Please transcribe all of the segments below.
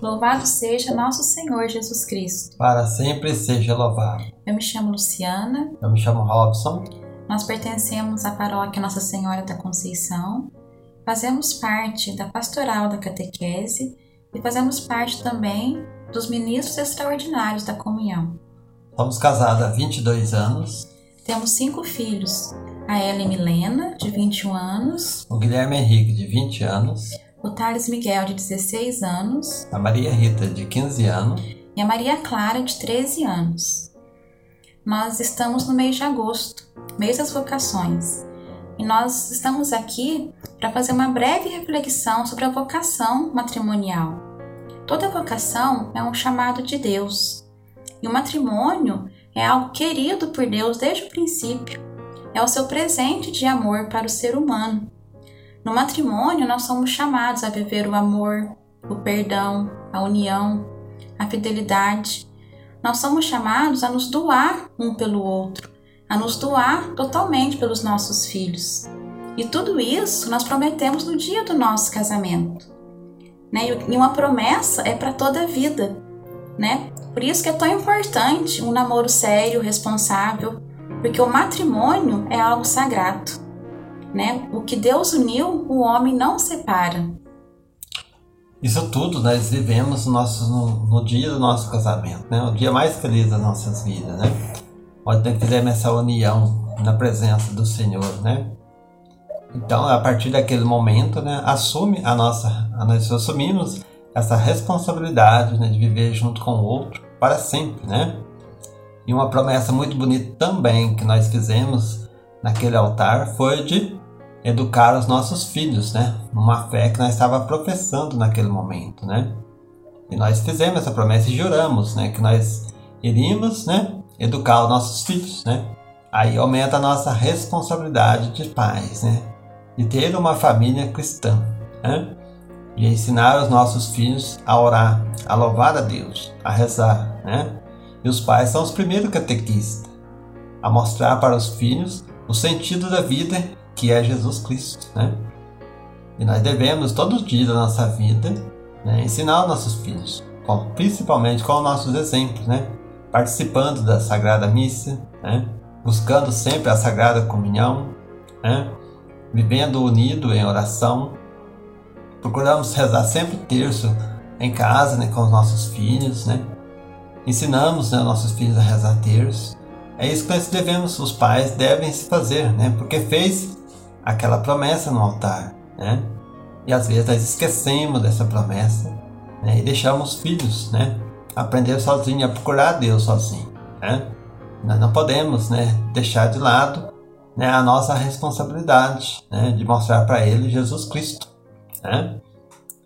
Louvado seja nosso Senhor Jesus Cristo. Para sempre seja louvado. Eu me chamo Luciana. Eu me chamo Robson. Nós pertencemos à paróquia Nossa Senhora da Conceição. Fazemos parte da pastoral da catequese e fazemos parte também dos ministros extraordinários da comunhão. Somos casados há 22 anos. Temos cinco filhos: a Ellen Milena, de 21 anos, o Guilherme Henrique, de 20 anos, o Thales Miguel, de 16 anos, a Maria Rita, de 15 anos, e a Maria Clara, de 13 anos. Nós estamos no mês de agosto, mês das vocações, e nós estamos aqui para fazer uma breve reflexão sobre a vocação matrimonial. Toda vocação é um chamado de Deus, e o matrimônio é algo querido por Deus desde o princípio. É o seu presente de amor para o ser humano. No matrimônio, nós somos chamados a viver o amor, o perdão, a união, a fidelidade. Nós somos chamados a nos doar um pelo outro, a nos doar totalmente pelos nossos filhos. E tudo isso nós prometemos no dia do nosso casamento. Né? E uma promessa é para toda a vida. Né? Por isso que é tão importante um namoro sério, responsável, porque o matrimônio é algo sagrado, né? O que Deus uniu, o homem não separa. Isso tudo nós vivemos no, nosso, no, no dia do nosso casamento, né? O dia mais feliz das nossas vidas, né? Onde fizemos essa união na presença do Senhor, né? Então, a partir daquele momento, né, assume a nossa, nós assumimos essa responsabilidade né, de viver junto com o outro para sempre, né? E uma promessa muito bonita também que nós fizemos naquele altar foi de educar os nossos filhos, né? Numa fé que nós estava professando naquele momento, né? E nós fizemos essa promessa e juramos, né, que nós iríamos, né, educar os nossos filhos, né? Aí aumenta a nossa responsabilidade de pais, né? De ter uma família cristã, né? de ensinar os nossos filhos a orar, a louvar a Deus, a rezar, né? E os pais são os primeiros catequistas a mostrar para os filhos o sentido da vida que é Jesus Cristo, né? E nós devemos todos os dias da nossa vida né, ensinar os nossos filhos, com, principalmente com os nossos exemplos, né? Participando da Sagrada Missa, né? Buscando sempre a Sagrada Comunhão, né? Vivendo unido em oração, Procuramos rezar sempre terço em casa, né, com os nossos filhos, né? Ensinamos, né, nossos filhos a rezar terço. É isso que nós devemos, os pais devem se fazer, né? Porque fez aquela promessa no altar, né? E às vezes nós esquecemos dessa promessa, né? E deixamos os filhos, né? Aprender sozinho, a procurar Deus sozinho, né? Nós não podemos, né? Deixar de lado, né? A nossa responsabilidade, né? De mostrar para ele Jesus Cristo, né?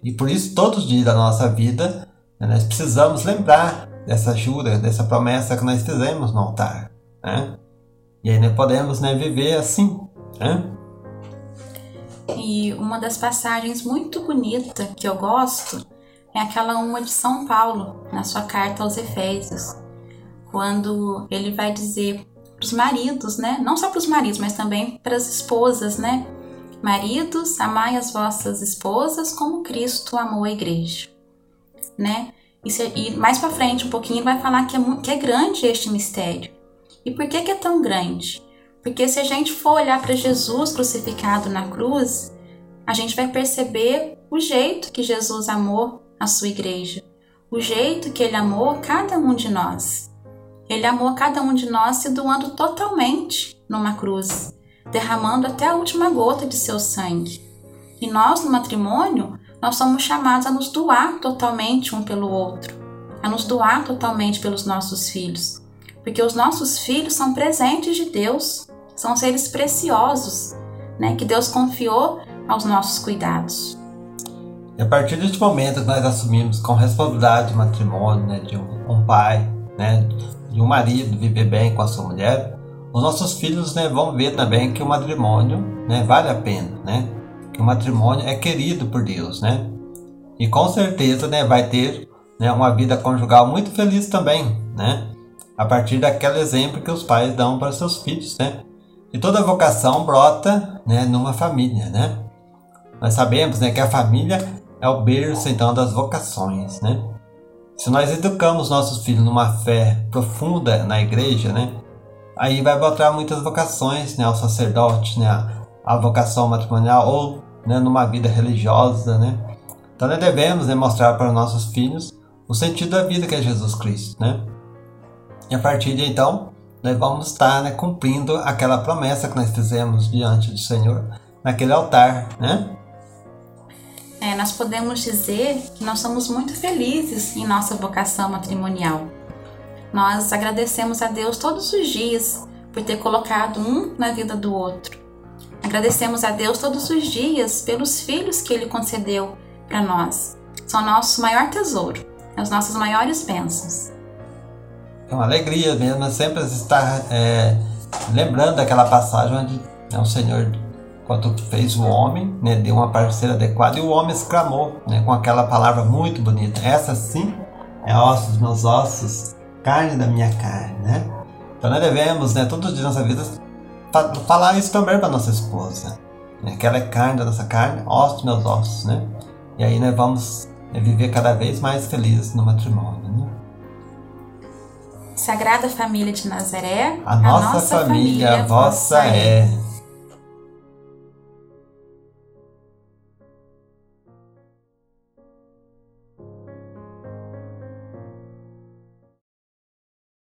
E por isso, todos os dias da nossa vida, né, nós precisamos lembrar dessa jura, dessa promessa que nós fizemos no altar. Né? E aí nós podemos né, viver assim. Né? E uma das passagens muito bonita que eu gosto é aquela uma de São Paulo, na sua carta aos Efésios, quando ele vai dizer para os maridos, né? Não só para os maridos, mas também para as esposas, né? Maridos, amai as vossas esposas como Cristo amou a igreja, né? E, mais para frente um pouquinho ele vai falar que é, que é grande este mistério. E por que, que é tão grande? Porque se a gente for olhar para Jesus crucificado na cruz, a gente vai perceber o jeito que Jesus amou a sua igreja, o jeito que ele amou cada um de nós. Ele amou cada um de nós se doando totalmente numa cruz derramando até a última gota de seu sangue. E nós, no matrimônio, nós somos chamados a nos doar totalmente um pelo outro, a nos doar totalmente pelos nossos filhos, porque os nossos filhos são presentes de Deus, são seres preciosos, né, que Deus confiou aos nossos cuidados. E a partir deste momento que nós assumimos com responsabilidade o matrimônio, né, de um, um pai, né, de um marido viver bem com a sua mulher, os nossos filhos né, vão ver também que o matrimônio né, vale a pena, né? Que o matrimônio é querido por Deus, né? E com certeza né, vai ter né, uma vida conjugal muito feliz também, né? A partir daquele exemplo que os pais dão para seus filhos, né? E toda vocação brota né, numa família, né? Nós sabemos né, que a família é o berço então das vocações, né? Se nós educamos nossos filhos numa fé profunda na igreja, né? Aí vai botar muitas vocações, né? Ao sacerdote, né? A vocação matrimonial ou né? numa vida religiosa, né? Então nós devemos né, mostrar para os nossos filhos o sentido da vida que é Jesus Cristo, né? E a partir de então, nós vamos estar né, cumprindo aquela promessa que nós fizemos diante do Senhor naquele altar, né? É, nós podemos dizer que nós somos muito felizes em nossa vocação matrimonial. Nós agradecemos a Deus todos os dias por ter colocado um na vida do outro. Agradecemos a Deus todos os dias pelos filhos que Ele concedeu para nós. São nosso maior tesouro, as nossas maiores bênçãos. Uma alegria mesmo sempre estar é, lembrando daquela passagem onde né, o Senhor, quando fez o homem, né, deu uma parceira adequada e o homem exclamou né, com aquela palavra muito bonita: Essa sim é osso dos meus ossos, carne da minha carne. Né? Então nós devemos, né, todos os dias da nossa vida, falar isso também para nossa esposa. Né, que ela é carne da nossa carne, osso dos meus ossos. Né? E aí nós vamos né, viver cada vez mais felizes no matrimônio. Né? Sagrada Família de Nazaré, a, a nossa, nossa, família, família vossa é. é.